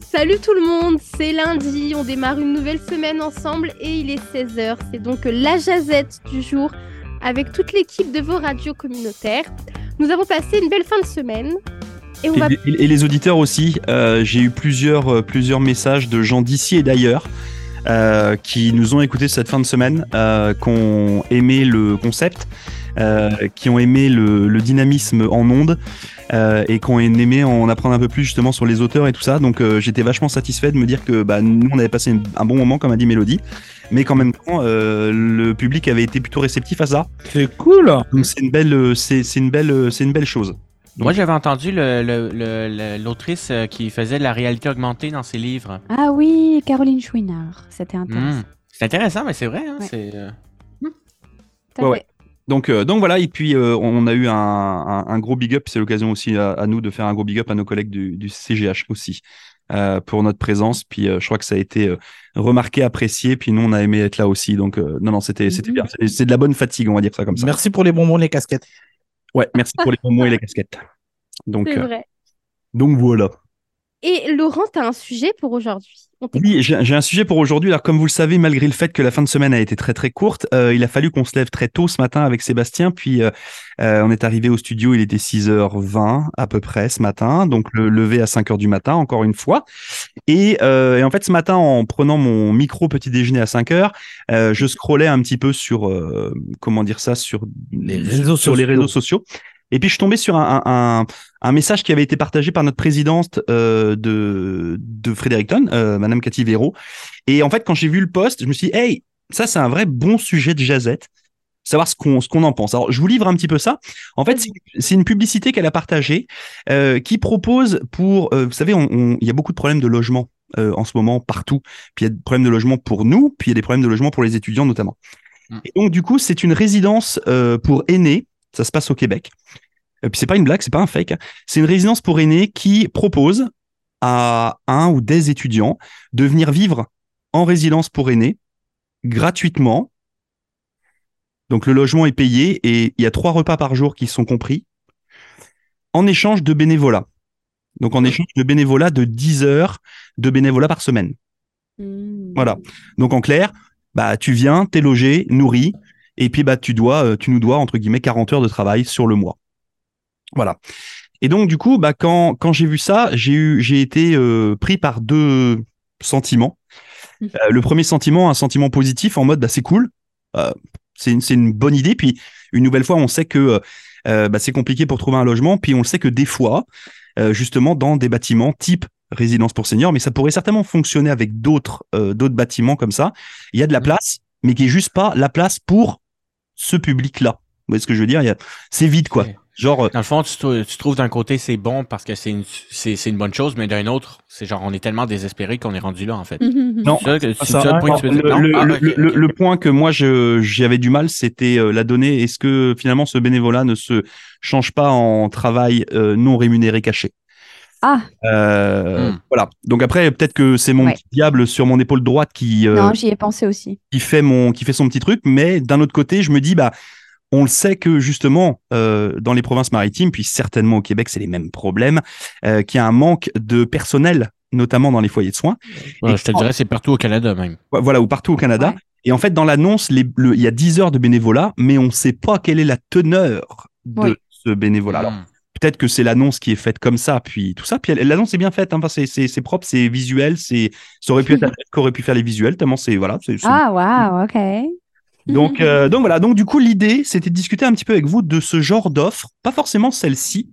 Salut tout le monde, c'est lundi, on démarre une nouvelle semaine ensemble et il est 16h. C'est donc la jazette du jour avec toute l'équipe de vos radios communautaires. Nous avons passé une belle fin de semaine. Et, on va... et, les auditeurs aussi, euh, j'ai eu plusieurs, euh, plusieurs messages de gens d'ici et d'ailleurs euh, qui nous ont écouté cette fin de semaine, euh, qui ont aimé le concept, qui ont aimé le, le dynamisme en ondes. Euh, et qui ont aimé en apprendre un peu plus justement sur les auteurs et tout ça. Donc euh, j'étais vachement satisfait de me dire que bah, nous on avait passé un bon moment comme a dit Mélodie, mais qu'en même temps euh, le public avait été plutôt réceptif à ça. C'est cool. Donc c'est une belle, c'est une belle, c'est une belle chose. Donc, Moi, j'avais entendu l'autrice le, le, qui faisait la réalité augmentée dans ses livres. Ah oui, Caroline Chouinard. C'était intéressant. Mmh. C'est intéressant, mais c'est vrai. Hein, Ouais. c'est, euh, Ouais. Donc, euh, donc voilà, et puis euh, on a eu un, un, un gros big up, c'est l'occasion aussi à, à nous de faire un gros big up à nos collègues du, du CGH aussi euh, pour notre présence. Puis euh, je crois que ça a été remarqué, apprécié, puis nous on a aimé être là aussi. Donc euh, non, non, c'était c'était Mhm. bien. C'est- de la bonne fatigue, on va dire ça comme ça. Merci pour les bonbons et les casquettes. Ouais, merci pour les bonbons et les casquettes. Donc, C'est euh, vrai. donc voilà. Et Laurent, t'as un sujet pour aujourd'hui. Oui, j'ai un sujet pour aujourd'hui. Alors, comme vous le savez, malgré le fait que la fin de semaine a été très très courte, euh, il a fallu qu'on se lève très tôt ce matin avec Sébastien. Puis, euh, euh, on est arrivé au studio, il était 6h20 à peu près ce matin. Donc, le lever à 5h du matin, encore une fois. Et, euh, et en fait, ce matin, en prenant mon micro petit déjeuner à 5h, euh, je scrollais un petit peu sur, euh, comment dire ça, sur Les réseaux sur les réseaux sociaux. Et puis je suis tombé sur un, un, un message qui avait été partagé par notre présidente euh, de, de Fredericton, euh, Madame Cathy Véro. Et en fait, quand j'ai vu le post, je me suis dit, hey, ça c'est un vrai bon sujet de jazette. Savoir ce qu'on ce qu'on en pense. Alors, je vous livre un petit peu ça. En fait, c'est- une publicité qu'elle a partagée euh, qui propose pour, euh, vous savez, il y a beaucoup de problèmes de logement euh, en ce moment partout. Puis il y a des problèmes de logement pour nous, puis il y a des problèmes de logement pour les étudiants notamment. Mm. Et donc, du coup, c'est une résidence euh, pour aînés. Ça se passe au Québec. Et puis c'est pas une blague, c'est pas un fake. hein. C'est une résidence pour aînés qui propose à un ou des étudiants de venir vivre en résidence pour aînés gratuitement. Donc le logement est payé et il y a trois repas par jour qui sont compris en échange de bénévolat. Donc en échange de bénévolat de 10 heures de bénévolat par semaine. Mmh. Voilà. Donc en clair, bah tu viens, t'es logé, nourri, et puis bah tu dois, euh, tu nous dois entre guillemets 40 heures de travail sur le mois. Voilà. Et donc du coup, bah quand quand j'ai vu ça, j'ai eu, j'ai été euh, pris par deux sentiments. Mhm. Euh, le premier sentiment, un sentiment positif en mode bah c'est cool, euh, c'est une, c'est une bonne idée. Puis une nouvelle fois, on sait que euh, bah, c'est compliqué pour trouver un logement. Puis on le sait que des fois, euh, justement dans des bâtiments type résidence pour seniors, mais ça pourrait certainement fonctionner avec d'autres euh, d'autres bâtiments comme ça. Il y a de la Mhm. place, mais qui est juste pas la place pour ce public-là. Vous voyez ce que je veux dire? C'est vide, quoi. Genre, euh, Dans le fond, tu, trou- tu trouves d'un côté c'est bon parce que c'est une, c'est, c'est une bonne chose, mais d'un autre, c'est genre on est tellement désespéré qu'on est rendu là en fait. Mmh. Non, le point que Ah, le- point que moi j'avais du mal, c'était euh, la donnée. Est-ce que finalement ce bénévolat ne se change pas en travail euh, non rémunéré caché? Ah, Euh, Hmm. Voilà. Donc après, peut-être que c'est mon Ouais. petit diable sur mon épaule droite qui euh, non, j'y ai pensé aussi. qui fait mon qui fait son petit truc, mais d'un autre côté, je me dis bah on le sait que justement euh, dans les provinces maritimes, puis certainement au Québec, c'est les mêmes problèmes, euh, qu'il y a un manque de personnel, notamment dans les foyers de soins. Ouais, je te dirais c'est partout au Canada même. Voilà, ou partout au Canada. Ouais. Et en fait, dans l'annonce, les- le- il y a 10 heures de bénévolat, mais on ne sait pas quelle est la teneur de Oui. ce bénévolat. Alors, Hmm. Peut-être que c'est l'annonce qui est faite comme ça, puis tout ça. Puis l'annonce est bien faite, hein, enfin, c'est, propre, c'est visuel, c'est, ça aurait pu être Adèle qui aurait pu faire les visuels, tellement c'est, voilà. Ah, waouh, ok. Donc, euh, donc voilà. Donc du coup, l'idée, c'était de discuter un petit peu avec vous de ce genre d'offre, pas forcément celle-ci,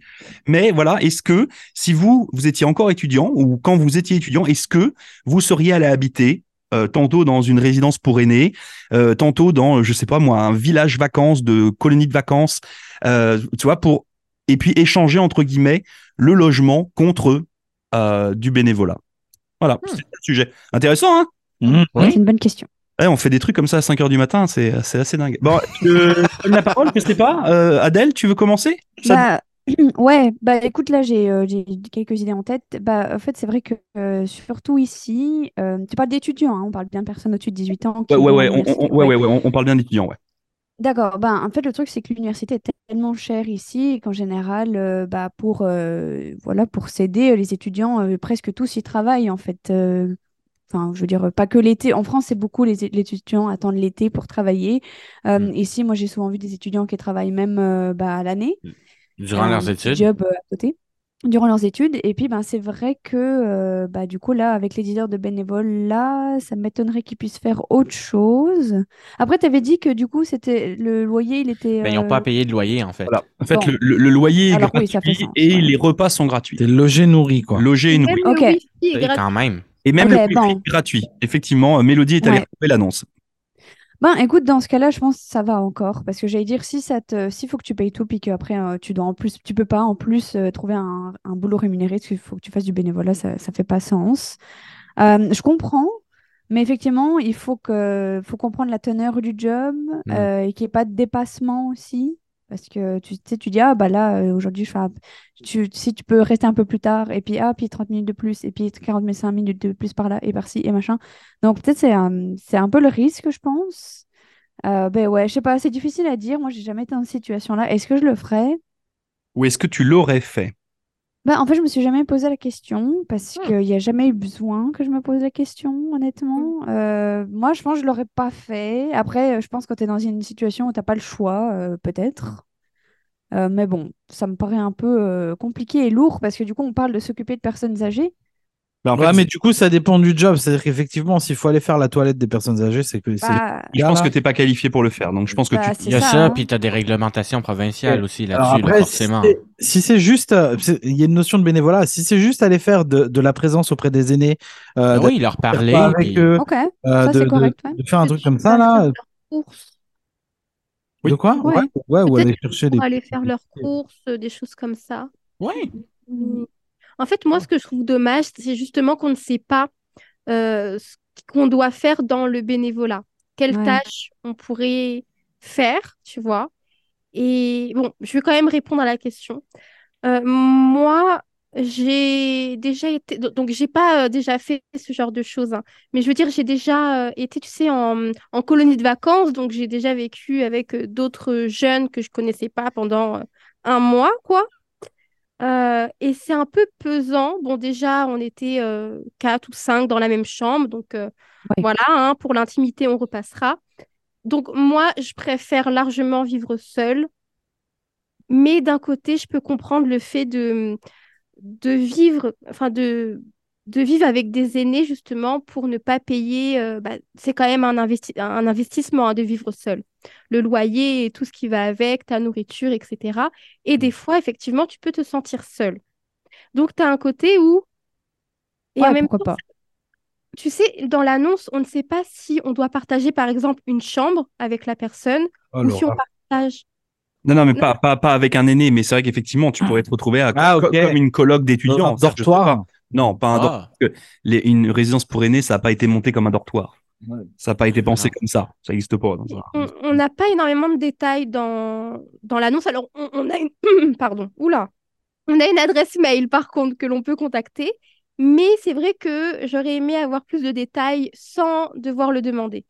mais voilà. Est-ce que si vous vous étiez encore étudiant ou quand vous étiez étudiant, est-ce que vous seriez allé habiter euh, tantôt dans une résidence pour aînés, euh, tantôt dans, je sais pas moi, un village vacances, de colonie de vacances, tu vois, pour et puis échanger entre guillemets le logement contre euh, du bénévolat. Voilà, c'est le sujet. Intéressant, hein? Mmh. Ouais. C'est une bonne question. Ouais, on fait des trucs comme ça à 5 heures du matin, c'est c'est assez dingue. Bon, je te donne la parole, je sais pas. Euh, Adèle, tu veux commencer? Ça- Bah, ouais, bah écoute, là j'ai euh, j'ai quelques idées en tête. Bah, en fait, c'est vrai que euh, surtout ici, euh, tu parles d'étudiants, hein, on parle bien de personnes au-dessus de 18 ans. qui Ouais, ouais, ouais, on, l'université. on- ouais, ouais, ouais, on, on parle bien d'étudiants, ouais. D'accord, ben, en fait, le truc, c'est que l'université est tellement cher ici et qu'en général, euh, bah, pour, euh, voilà, pour s'aider, les étudiants, euh, presque tous y travaillent en fait. Euh, Enfin, je veux dire, pas que l'été. En France, c'est beaucoup les, les étudiants attendent l'été pour travailler. Euh, Mm. Ici, moi, j'ai souvent vu des étudiants qui travaillent même euh, bah, à l'année Durant leurs études. job euh, à côté durant leurs études. Et puis, ben, c'est vrai que euh, bah, du coup, là, avec les leaders de bénévoles, là, ça m'étonnerait qu'ils puissent faire autre chose. Après, tu avais dit que du coup, c'était le loyer, il était. Ben, ils n'ont euh, pas à payer de loyer, en fait. Voilà. En fait, Bon. le, le- le loyer est Alors gratuit sens, et ouais. les repas sont gratuits. T'es logé, nourri, quoi. Logé et nourri. Ok. Et quand même. Et même le bon. est gratuit. Effectivement, euh, Mélodie est allée Ouais. retrouver l'annonce. Ben, écoute, dans ce cas-là, je pense que ça va encore. Parce que j'allais dire, si ça te... s'il faut que tu payes tout, puis qu'après, euh, tu dois en plus, tu peux pas en plus euh, trouver un, un boulot rémunéré, parce qu'il faut que tu fasses du bénévolat, ça, ça fait pas sens. Euh, je comprends, mais effectivement, il faut que, faut comprendre la teneur du job, Mm. et qu'il n'y ait pas de dépassement aussi. Parce que tu sais, tu dis, ah, bah là, euh, aujourd'hui, je fais tu, si tu peux rester un peu plus tard, et puis, ah, puis 30 minutes de plus, et puis 45 minutes de plus par là, et par-ci, et machin. Donc, peut-être c'est un, c'est un peu le risque, je pense. Euh, ben ouais, je sais pas, c'est difficile à dire. Moi, j'ai jamais été dans cette situation-là. Est-ce que je le ferais? Ou est-ce que tu l'aurais fait? Ben, en fait, je me suis jamais posé la question parce Hmm. qu'il n'y a jamais eu besoin que je me pose la question, honnêtement. Euh, moi, je pense que je l'aurais pas fait. Après, je pense que quand tu es dans une situation où tu n'as pas le choix, euh, peut-être. Euh, mais bon, ça me paraît un peu euh, compliqué et lourd parce que du coup, on parle de s'occuper de personnes âgées. Bah, en Ouais, mais du coup, ça dépend du job. C'est-à-dire qu'effectivement, s'il faut aller faire la toilette des personnes âgées, c'est que c'est. Bah, Je pense que tu n'es pas qualifié pour le faire. Donc, je pense que Bah, tu. Il y a ça, ça, hein. puis tu as des réglementations provinciales aussi là-dessus, là, forcément. si c'est- si c'est juste, euh, il y a une notion de bénévolat. Si c'est juste aller faire de, de la présence auprès des aînés, euh, Ben oui, leur parler. faire avec puis- eux, ok, euh, ça de, c'est de- correct. ouais. de faire un truc comme ça là. Oui. De quoi? Ouais. Ouais, ouais, ou aller chercher des. Aller faire leurs courses, des choses comme ça. Ouais. En fait, moi, ce que je trouve dommage, c'est justement qu'on ne sait pas euh, ce qu'on doit faire dans le bénévolat. Quelles Ouais. tâches on pourrait faire, tu vois. Et bon, je vais quand même répondre à la question. Euh, moi, j'ai déjà été, do- donc j'ai pas euh, déjà fait ce genre de choses, hein. mais je veux dire, j'ai déjà euh, été, tu sais, en, en colonie de vacances, donc j'ai déjà vécu avec d'autres jeunes que je connaissais pas pendant un mois, quoi. Euh, et c'est un peu pesant. Bon, déjà, on était euh, quatre ou cinq dans la même chambre, donc euh, voilà, hein, pour l'intimité, on repassera. Donc moi, je préfère largement vivre seule, mais d'un côté, je peux comprendre le fait de, de vivre, enfin de, de vivre avec des aînés justement pour ne pas payer. bah, c'est quand même un, investi- un investissement hein, de vivre seul. Le loyer et tout ce qui va avec, ta nourriture, etc. Et des fois, effectivement, tu peux te sentir seul. Donc, tu as un côté où... Et en même pourquoi temps, pas. tu sais, dans l'annonce, on ne sait pas si on doit partager, par exemple, une chambre avec la personne ou Alors, si on partage. Non, non, mais pas, pas, pas avec un aîné. Mais c'est vrai qu'effectivement, tu pourrais te retrouver à, Ah, comme une colloque un d'étudiants. Sais dortoir. pas. Non, pas un dortoir. Ah, Les- une résidence pour aînés, ça n'a pas été monté comme un dortoir. Ça n'a pas été pensé comme ça. Ça n'existe pas. ça. On n'a pas énormément de détails dans, dans l'annonce. Alors, on, on a une... Pardon. Oula. On a une adresse mail, par contre, que l'on peut contacter. Mais c'est vrai que j'aurais aimé avoir plus de détails sans devoir le demander,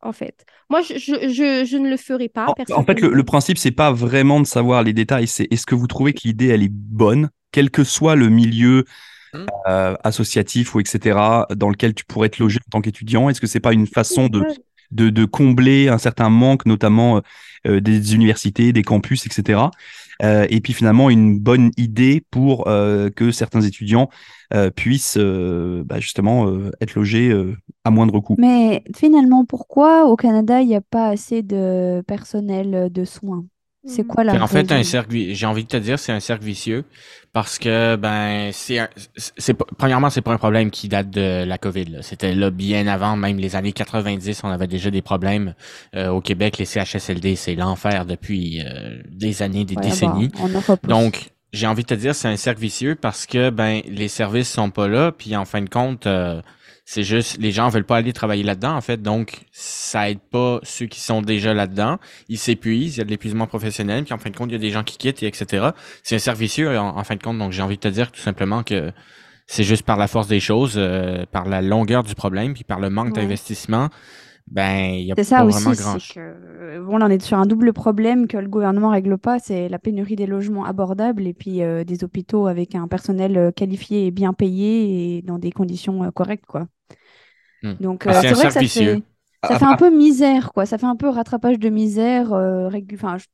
en fait. Moi, je, je, je, je ne le ferai pas, En, en fait, le, le principe, c'est pas vraiment de savoir les détails. C'est est-ce que vous trouvez que l'idée, elle est bonne, quel que soit le milieu Hmm. euh, associatif ou etc. dans lequel tu pourrais te loger en tant qu'étudiant Est-ce que c'est pas une façon de, de, de combler un certain manque, notamment euh, des universités, des campus, etc. Euh, et puis finalement une bonne idée pour euh, que certains étudiants euh, puissent euh, bah, justement euh, être logés euh, à moindre coût? Mais finalement, pourquoi au Canada, il n'y a pas assez de personnel de soins? C'est Mhm. quoi la C'est en fait un cercle, j'ai envie de te dire, c'est un cercle vicieux parce que ben c'est un- c'est pas- premièrement c'est pas un problème qui date de la Covid. là. C'était là bien avant, même les années 90, on avait déjà des problèmes euh, au Québec. Les CHSLD, c'est l'enfer depuis euh, des années, des Ouais, décennies. bah, on. Donc, j'ai envie de te dire, c'est un cercle vicieux parce que ben les services sont pas là, puis en fin de compte, euh, c'est juste les gens veulent pas aller travailler là-dedans en fait, donc ça aide pas ceux qui sont déjà là-dedans. Ils s'épuisent, il y a de l'épuisement professionnel, puis en fin de compte, il y a des gens qui quittent et etc. C'est un cercle vicieux en, en fin de compte, donc j'ai envie de te dire tout simplement que c'est juste par la force des choses, euh, par la longueur du problème, puis par le manque Ouais. d'investissement. Ben, il y a C'est pas ça vraiment aussi, grand que bon, là, on est sur un double problème que le gouvernement règle pas, c'est la pénurie des logements abordables et puis euh, des hôpitaux avec un personnel euh, qualifié et bien payé et dans des conditions euh, correctes, quoi. Hmm. Donc Ah, euh, c'est vrai que ça fait, ça fait un peu misère, quoi. Ça fait un peu rattrapage de misère, euh, enfin, je...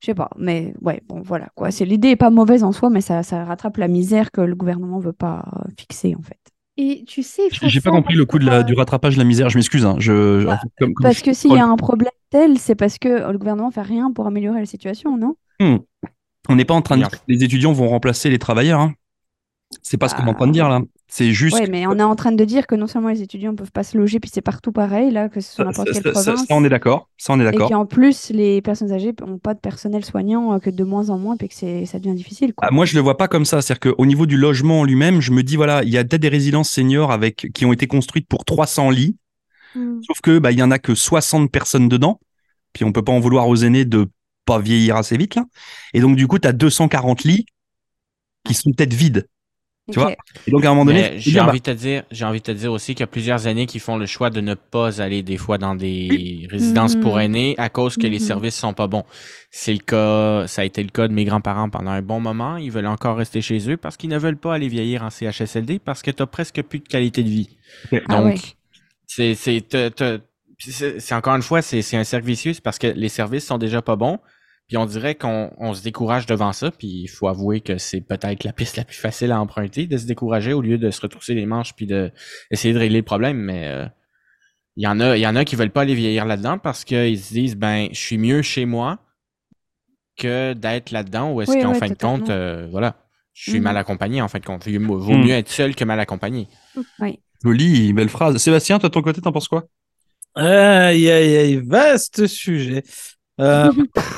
je sais pas, mais ouais, bon, voilà, quoi. C'est l'idée est pas mauvaise en soi, mais ça, ça rattrape la misère que le gouvernement veut pas fixer, en fait. Et tu sais, J'ai j'ai pas compris le coup de la, du rattrapage de la misère. Je m'excuse. Hein. Je, je- Bah, comme- comme Parce je- que s'il y a un problème tel, c'est parce que le gouvernement fait rien pour améliorer la situation, non? Hmm. On n'est pas en train de dire que les étudiants vont remplacer les travailleurs. Hein. C'est pas ce qu'on est en train de dire là. C'est juste. Ouais, mais on est en train de dire que non seulement les étudiants peuvent pas se loger, puis c'est partout pareil, là, que ce soit n'importe quelle ça- province. ça, on est d'accord. Ça, on est Et d'accord. qu'en plus, les personnes âgées n'ont pas de personnel soignant, euh, que de moins en moins, puis que c'est, ça devient difficile, quoi. Ah, moi, je le vois pas comme ça. C'est-à-dire qu'au niveau du logement en lui-même, je me dis, voilà, il y a peut-être des résidences seniors avec, qui ont été construites pour 300 lits. Mm. Sauf que, bah, il y en a que 60 personnes dedans. Puis on peut pas en vouloir aux aînés de pas vieillir assez vite, là. Et donc, du coup, tu as 240 lits qui sont peut-être vides. Tu vois, Et donc, à un moment donné, j'ai dire, bah, envie de te dire, j'ai envie de te dire aussi qu'il y a plusieurs années qui font le choix de ne pas aller des fois dans des résidences pour Mhm. aînés à cause que les Mhm. services sont pas bons. C'est le cas, ça a été le cas de mes grands-parents pendant un bon moment. Ils veulent encore rester chez eux parce qu'ils ne veulent pas aller vieillir en CHSLD parce que t'as presque plus de qualité de vie. Ah Donc, ouais. c'est, c'est, t'as- t'as- c'est c'est encore une fois, c'est, c'est un cercle vicieux, parce que les services sont déjà pas bons. Puis on dirait qu'on on se décourage devant ça, puis il faut avouer que c'est peut-être la piste la plus facile à emprunter, de se décourager au lieu de se retrousser les manches puis de essayer de régler le problème. Mais euh, il y en a, il y en a qui veulent pas aller vieillir là-dedans parce qu'ils se disent ben je suis mieux chez moi que d'être là-dedans ou est-ce Oui, qu'en ouais, fin de compte, euh, voilà, je suis Mhm. mal accompagné en fin de compte. Il vaut Mhm. mieux être seul que mal accompagné. joli, belle phrase. Sébastien, toi, de ton côté, t'en penses quoi? Aïe, aïe, aïe, vaste sujet. Euh,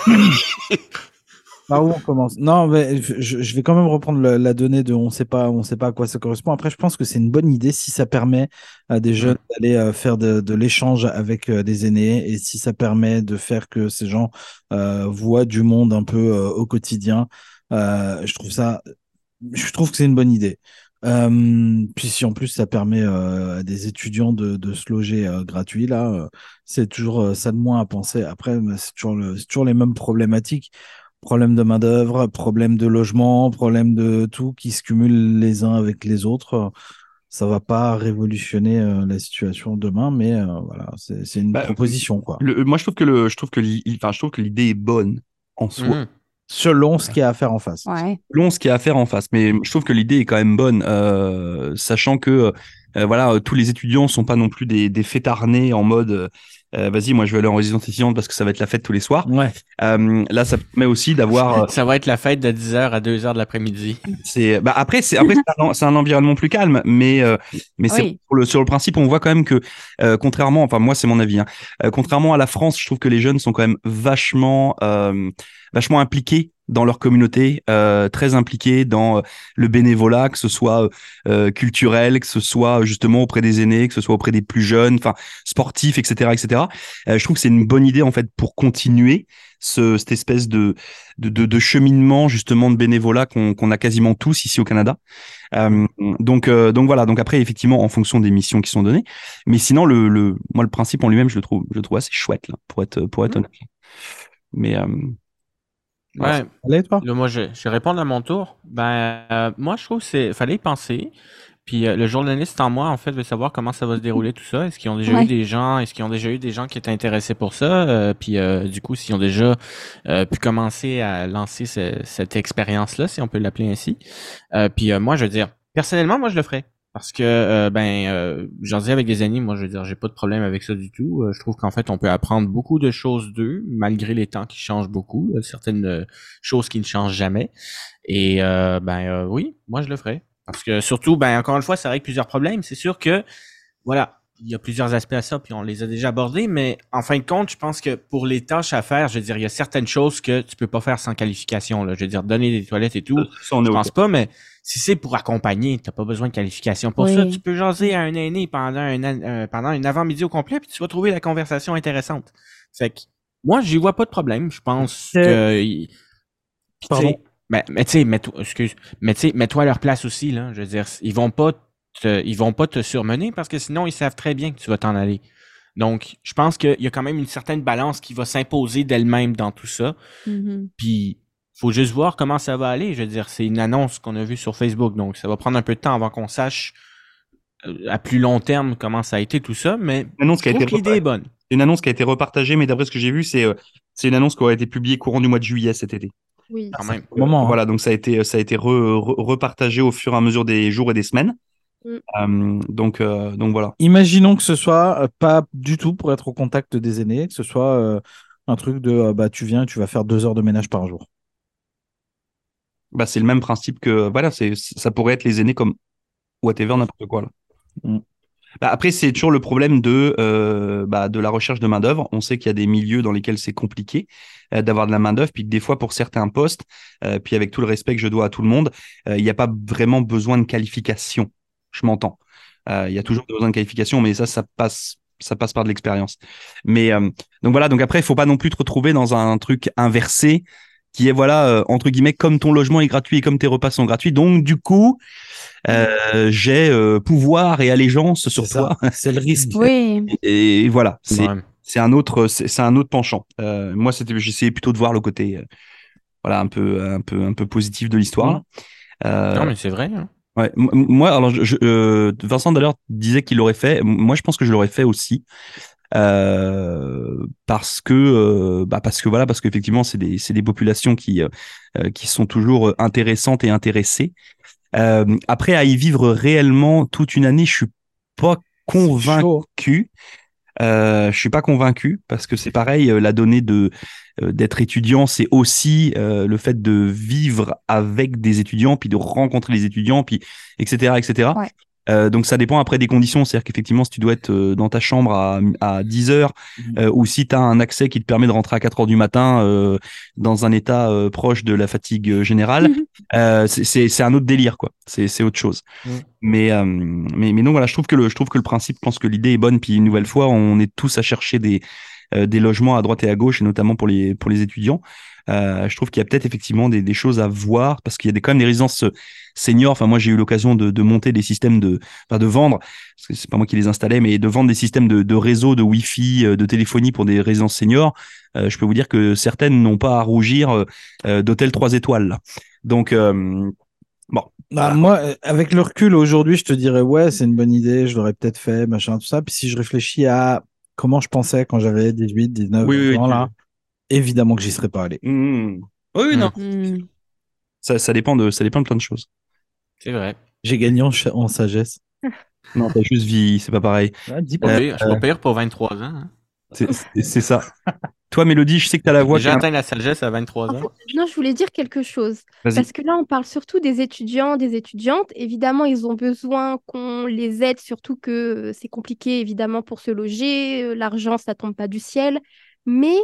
par où on commence? Non, mais je, je vais quand même reprendre la, la donnée de on sait pas, on sait pas à quoi ça correspond. Après, je pense que c'est une bonne idée si ça permet à des jeunes d'aller euh, faire de, de l'échange avec euh, des aînés et si ça permet de faire que ces gens euh, voient du monde un peu euh, au quotidien. Euh, je trouve ça, je trouve que c'est une bonne idée. Euh, puis si en plus ça permet euh, à des étudiants de, de se loger euh, gratuit, là, euh, c'est toujours euh, ça de moins à penser. Après, mais c'est toujours, le- c'est toujours les mêmes problématiques. Problème de main-d'œuvre, problème de logement, problème de tout qui se cumulent les uns avec les autres. Ça va pas révolutionner euh, la situation demain, mais euh, voilà, c'est c'est une Bah, proposition, quoi. Le- moi, je trouve que le, je trouve que l'i- enfin, je trouve que l'idée est bonne en soi. Mhm. Selon ce qu'il y a à faire en face. Ouais. long ce qu'il y a à faire en face, mais je trouve que l'idée est quand même bonne, euh, sachant que euh, voilà, euh, tous les étudiants sont pas non plus des, des fêtards nés en mode euh, vas-y, moi je vais aller en résidence étudiante parce que ça va être la fête tous les soirs. Ouais. Euh, là, ça permet aussi d'avoir. euh, Ça va être la fête de 10h à 2h de l'après-midi. c'est bah après c'est après c'est un, environnement plus calme, mais euh, mais c'est Oui. sur le sur le principe, on voit quand même que euh, contrairement, enfin moi c'est mon avis, hein, euh, contrairement à la France, je trouve que les jeunes sont quand même vachement euh, vachement impliqués dans leur communauté, euh, très impliqués dans euh, le bénévolat, que ce soit euh, culturel, que ce soit justement auprès des aînés, que ce soit auprès des plus jeunes, enfin sportifs, etc., etc. Euh, je trouve que c'est une bonne idée en fait pour continuer ce, cette espèce de, de, de, de cheminement justement de bénévolat qu'on qu'on a quasiment tous ici au Canada. Euh, donc, euh, donc voilà. Donc après, effectivement, en fonction des missions qui sont données. Mais sinon, le, le, moi, le principe en lui-même, je le trouve, je le trouve assez chouette là, pour être, pour être Mhm. honnête. Mais euh, Ouais, Allez, toi Là, moi, je, je vais répondre à mon tour. Ben, euh, moi, je trouve que c'est fallait y penser. Puis euh, le journaliste en moi, en fait, veut savoir comment ça va se dérouler tout ça. Est-ce qu'ils ont déjà Ouais. eu des gens, est-ce qu'ils ont déjà eu des gens qui étaient intéressés pour ça? Euh, Puis euh, du coup, s'ils ont déjà euh, pu commencer à lancer ce- cette expérience-là, si on peut l'appeler ainsi. Euh, puis euh, moi, je veux dire, personnellement, moi, je le ferais. Parce que, euh, ben, euh, j'en dis avec des amis, moi, je veux dire, j'ai pas de problème avec ça du tout. Euh, je trouve qu'en fait, on peut apprendre beaucoup de choses d'eux, malgré les temps qui changent beaucoup. A certaines euh, choses qui ne changent jamais. Et, euh, ben, euh, oui, moi, je le ferais. Parce que surtout, ben, encore une fois, ça règle plusieurs problèmes. C'est sûr que, voilà, il y a plusieurs aspects à ça, puis on les a déjà abordés, mais en fin de compte, je pense que pour les tâches à faire, je veux dire, il y a certaines choses que tu peux pas faire sans qualification. Là. Je veux dire, donner des toilettes et tout, ça, on je pense pas, mais si c'est pour accompagner, t'as pas besoin de qualification. Pour Oui. ça, tu peux jaser à un aîné pendant un, euh, pendant un avant-midi au complet, puis tu vas trouver la conversation intéressante. Fait que, moi, j'y vois pas de problème. Je pense Euh, que... Pardon. sais, Mais, mais tu sais, mets-toi, excuse, mais tu sais, mets-toi à leur place aussi, là. Je veux dire, ils vont pas te, ils vont pas te surmener parce que sinon, ils savent très bien que tu vas t'en aller. Donc, je pense qu'il y a quand même une certaine balance qui va s'imposer d'elle-même dans tout ça. Mhm. Puis, faut juste voir comment ça va aller. Je veux dire, c'est une annonce qu'on a vue sur Facebook, donc ça va prendre un peu de temps avant qu'on sache euh, à plus long terme comment ça a été tout ça, mais l'idée est bonne. une annonce qui a été repartagée, mais d'après ce que j'ai vu, c'est euh, c'est une annonce qui aurait été publiée courant du mois de juillet cet été. Oui. Quand même. Au moment, hein. Voilà, donc ça a été ça a été re- re- repartagé au fur et à mesure des jours et des semaines. Mm. Euh, donc euh, donc voilà. Imaginons que ce soit pas du tout pour être au contact des aînés, que ce soit euh, un truc de euh, bah tu viens, tu vas faire deux heures de ménage par jour. Bah c'est le même principe que voilà, c'est ça pourrait être les aînés comme whatever n'importe quoi là. Mm. Bah, après c'est toujours le problème de euh, bah, de la recherche de main d'œuvre. On sait qu'il y a des milieux dans lesquels c'est compliqué euh, d'avoir de la main d'œuvre, puis que des fois pour certains postes, euh, puis avec tout le respect que je dois à tout le monde, il n'y a pas vraiment besoin de qualification. Je m'entends. Il y a toujours besoin de qualification, mais ça ça passe ça passe par de l'expérience. Mais euh, donc voilà, donc après il faut pas non plus te retrouver dans un truc inversé qui est voilà euh, entre guillemets comme ton logement est gratuit et comme tes repas sont gratuits. Donc du coup, euh, j'ai euh, pouvoir et allégeance sur toi. c'est le risque. Oui. Et voilà, c'est Ouais. c'est un autre c'est c'est un autre penchant. Euh, moi, c'était j'essayais plutôt de voir le côté euh, voilà un peu un peu un peu positif de l'histoire. Euh, Non, mais c'est vrai. hein. Ouais, moi, alors, je, je- euh, Vincent d'ailleurs disait qu'il l'aurait fait. Moi, je pense que je l'aurais fait aussi. Euh, parce que, euh, bah, parce que voilà, parce qu'effectivement, c'est des, c'est des populations qui, euh, qui sont toujours intéressantes et intéressées. Après, à y vivre réellement toute une année, je suis pas convaincu. Euh, je suis pas convaincu parce que c'est pareil, la donnée de euh, d'être étudiant, c'est aussi euh, le fait de vivre avec des étudiants, puis de rencontrer les étudiants, puis etc. etc. Ouais. Euh, donc ça dépend après des conditions, c'est-à-dire qu'effectivement si tu dois être euh, dans ta chambre à, à 10 heures Mhm. euh, ou si tu as un accès qui te permet de rentrer à 4 heures du matin euh, dans un état euh, proche de la fatigue euh, générale, Mhm. euh, c'est- un autre délire quoi, c'est c'est autre chose. Mais, euh, mais mais non voilà, je trouve que le je trouve que le principe, je pense que l'idée est bonne puis une nouvelle fois, on est tous à chercher des des logements à droite et à gauche et notamment pour les pour les étudiants. Euh, je trouve qu'il y a peut-être effectivement des, des choses à voir parce qu'il y a des, quand même des résidences euh, seniors. Enfin, moi, j'ai eu l'occasion de, de monter des systèmes de, enfin, de vendre, parce que c'est pas moi qui les installais, mais de vendre des systèmes de, de réseau, de Wi-Fi, euh, de téléphonie pour des résidences seniors. Euh, je peux vous dire que certaines n'ont pas à rougir euh, euh, d'hôtels 3 étoiles. Donc, euh, bon. Bah, Voilà. Moi, euh, avec le recul aujourd'hui, je te dirais ouais, c'est une bonne idée, je l'aurais peut-être fait, machin, tout ça. Puis si je réfléchis à comment je pensais quand j'avais 18, 19 Oui, oui, ans là, évidemment que j'y serais pas allé. Mmh. Oui, oui, non. Ça, ça dépend de, ça dépend de plein de choses. C'est vrai. J'ai gagné en, sagesse. Non, t'as juste vie, c'est pas pareil. Ah, dis Pas pas. pire. Je suis pas pire pour 23 ans. hein. C'est ça. Toi, Mélodie, je sais que t'as la voix. J'ai un- atteint la sagesse à 23 ans. Non, je voulais dire quelque chose. Parce que là, on parle surtout des étudiants, des étudiantes. Évidemment, ils ont besoin qu'on les aide, surtout que euh, c'est compliqué, évidemment, pour se loger. euh, L'argent, ça tombe pas du ciel. Mais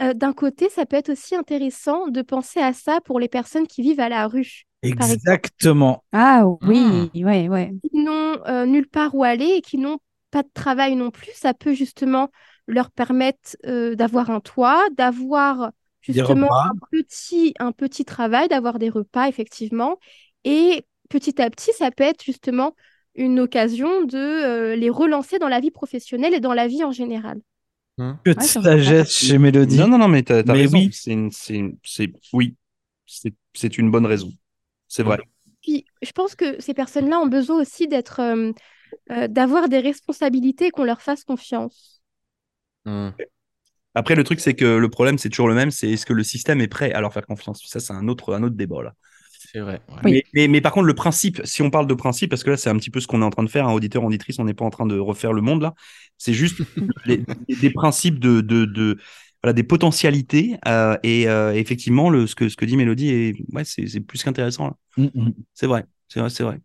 euh, d'un côté, ça peut être aussi intéressant de penser à ça pour les personnes qui vivent à la rue. Exactement. Ah oui, ouais, ouais. qui n'ont euh, nulle part où aller et qui n'ont pas de travail non plus. Ça peut justement leur permettre euh, d'avoir un toit, d'avoir justement un petit, un petit travail, d'avoir des repas, effectivement. Et petit à petit, ça peut être justement une occasion de euh, les relancer dans la vie professionnelle et dans la vie en général. Que de Ouais, sagesse chez Mélodie. Non, non, non, mais t'as t'as Mais raison. oui. C'est une, c'est une- c'est, oui, c'est, c'est une bonne raison. C'est vrai. Puis, je pense que ces personnes-là ont besoin aussi d'être, euh, euh, d'avoir des responsabilités et qu'on leur fasse confiance. Hmm. Après, le truc, c'est que le problème, c'est toujours le même. C'est est-ce que le système est prêt à leur faire confiance? Ça, c'est un autre, un autre débat là. C'est vrai. ouais. Oui. Mais, mais, mais par contre, le principe, si on parle de principe, parce que là, c'est un petit peu ce qu'on est en train de faire, un auditeur, auditrice, on n'est pas en train de refaire le monde là. C'est juste les- des principes de, de, de voilà, des potentialités. euh, et euh, effectivement, le, ce que ce que dit Mélodie, est, ouais, c'est, c'est plus qu'intéressant là. Mm, mm. C'est vrai, c'est vrai, c'est vrai.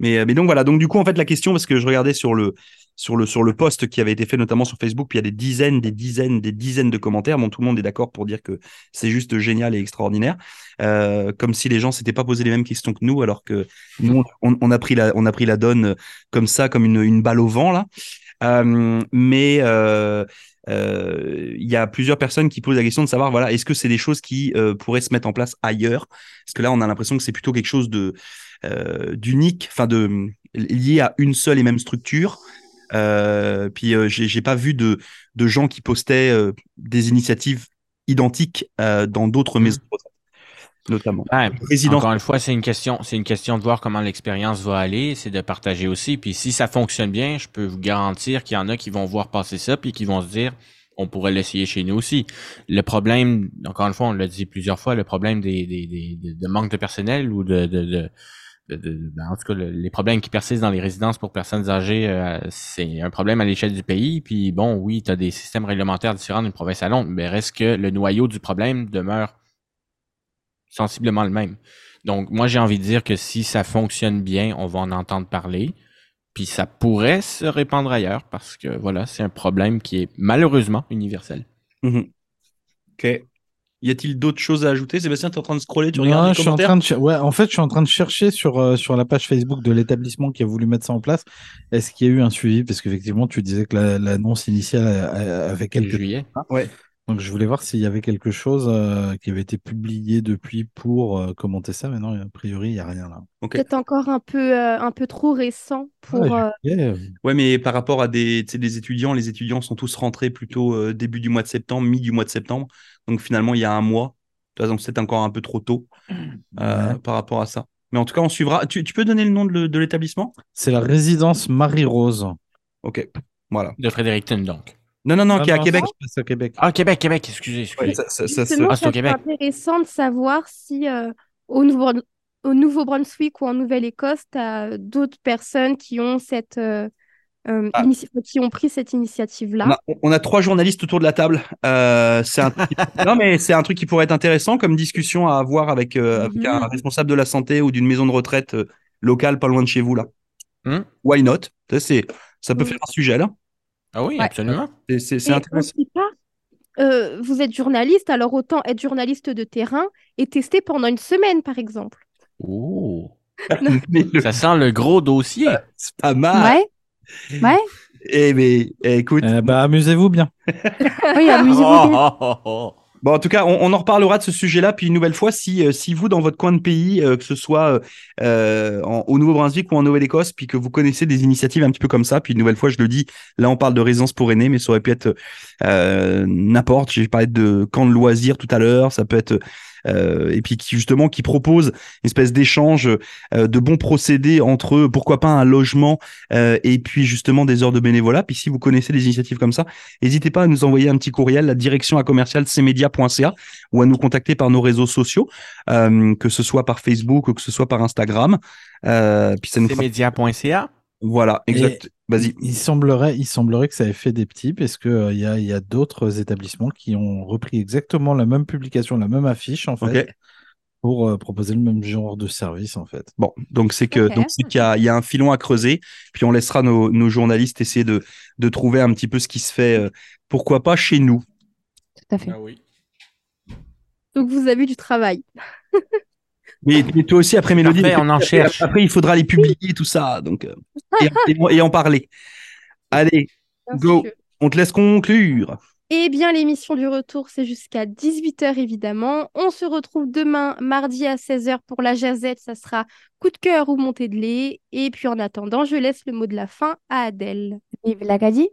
Mais, euh, mais donc voilà, donc du coup en fait la question parce que je regardais sur le sur le sur le post qui avait été fait notamment sur Facebook, puis il y a des dizaines, des dizaines, des dizaines de commentaires. Bon, tout le monde est d'accord pour dire que c'est juste génial et extraordinaire, Euh, comme si les gens s'étaient pas posé les mêmes questions que nous, alors que nous on, a pris la on a pris la donne euh, comme ça, comme une une balle au vent là. Euh, mais il y a plusieurs personnes qui posent la question de savoir voilà est-ce que c'est des choses qui pourraient se mettre en place ailleurs? Parce que là on a l'impression que c'est plutôt quelque chose de d'unique enfin de lié à une seule et même structure Euh, puis euh, j'ai pas vu de, de gens qui postaient euh, des initiatives identiques euh, dans d'autres Mhm. maisons de retraite, notamment. Ouais. Encore une fois, c'est une question, c'est une question de voir comment l'expérience va aller, c'est de partager aussi. Puis si ça fonctionne bien, je peux vous garantir qu'il y en a qui vont voir passer ça puis qui vont se dire, on pourrait l'essayer chez nous aussi. Le problème, encore une fois, on l'a dit plusieurs fois, le problème des, des, des- de, de manque de personnel ou de, de, de, de- ben, en tout cas, le- les problèmes qui persistent dans les résidences pour personnes âgées, euh, c'est un problème à l'échelle du pays. Puis bon, oui, tu as des systèmes réglementaires différents d'une province à l'autre, mais reste que le noyau du problème demeure sensiblement le même. Donc, moi, j'ai envie de dire que si ça fonctionne bien, on va en entendre parler. Puis ça pourrait se répandre ailleurs parce que voilà, c'est un problème qui est malheureusement universel. Mhm. Ok. Y a-t-il d'autres choses à ajouter Sébastien, tu es en train de scroller, tu Non, regardes les je suis en train de ouais, en fait, je suis en train de chercher sur, euh, sur la page Facebook de l'établissement qui a voulu mettre ça en place. Est-ce qu'il y a eu un suivi? Parce qu'effectivement, tu disais que la- l'annonce initiale euh, avait quelques Juillet. Donc, je voulais voir s'il y avait quelque chose euh, qui avait été publié depuis pour euh, commenter ça, mais non, a priori, il n'y a rien là. Ok. Peut-être encore un peu, euh, un peu trop récent pour. Ouais, mais par rapport à des, tu sais, des étudiants, les étudiants sont tous rentrés plutôt euh, début du mois de septembre, mi du mois de septembre. Donc finalement, il y a un mois. De toute façon, c'est encore un peu trop tôt euh, ouais. par rapport à ça. Mais en tout cas, on suivra. Tu, tu peux donner le nom de l'établissement? C'est la résidence Marie-Rose. Ok, voilà. De Fredericton, donc. Non, non, non, qui est à Québec. C'est Québec. Ah, Québec, Québec, excusez, excusez. Ouais, ça- ça- ça- Ah, c'est ça au Québec. intéressant de savoir si euh, au Nouveau- au Nouveau-Brunswick ou en Nouvelle-Écosse, tu as d'autres personnes qui ont cette euh, euh, Ah. qui ont pris cette initiative-là. On a, on a trois journalistes autour de la table. Euh, c'est un non, mais c'est un truc qui pourrait être intéressant comme discussion à avoir avec, euh, avec Mhm. un responsable de la santé ou d'une maison de retraite euh, locale pas loin de chez vous là. Hmm. Why not? Ça, c'est, ça peut faire un sujet là. Ah oui, Ouais. absolument. C'est, c'est, c'est Et intéressant. pas, euh, vous êtes journaliste, alors autant être journaliste de terrain et tester pendant une semaine, par exemple. Oh. Mais le- Ça sent le gros dossier. c'est pas mal. Ouais, ouais. Eh mais eh, écoute, ben, amusez-vous bien. Oui, amusez-vous bien. oh, oh, oh. Bon, en tout cas, on, en reparlera de ce sujet-là. Puis une nouvelle fois, si, euh, si vous, dans votre coin de pays, euh, que ce soit euh, au Nouveau-Brunswick ou en Nouvelle-Écosse, puis que vous connaissez des initiatives un petit peu comme ça, puis une nouvelle fois, je le dis, là, on parle de résidence pour aînés, mais ça aurait pu être n'importe. J'ai parlé de camp de loisirs tout à l'heure. Ça peut être et puis qui justement qui propose une espèce d'échange euh, de bons procédés entre eux, pourquoi pas un logement euh, et puis justement des heures de bénévolat. Puis si vous connaissez des initiatives comme ça, n'hésitez pas à nous envoyer un petit courriel, la direction à commercial cmedia.ca ou à nous contacter par nos réseaux sociaux, euh, que ce soit par Facebook ou que ce soit par Instagram. Euh, puis ça nous fera-. Voilà, exact. Vas-y. Il semblerait, il semblerait que ça ait fait des petits, parce que euh, il y a, il y a d'autres établissements qui ont repris exactement la même publication, la même affiche, en fait, pour euh, proposer le même genre de service, en fait. Bon, donc c'est que donc c'est qu'il y a, il y a un filon à creuser, puis on laissera nos, nos journalistes essayer de, de trouver un petit peu ce qui se fait, euh, pourquoi pas chez nous. Tout à fait. Ah oui. Donc vous avez du travail. Mais, mais toi aussi après Mélodie, Parfait, on en cherche. après il faudra les publier tout ça, donc euh, et, et- et en parler. Allez, bien Go. sûr. on te laisse conclure. Eh bien, l'émission du retour, c'est jusqu'à 18h, évidemment. On se retrouve demain, mardi à 16h pour la jazette. Ça sera coup de cœur ou montée de lait. Et puis, en attendant, je laisse le mot de la fin à Adèle. Vive l'Acadie.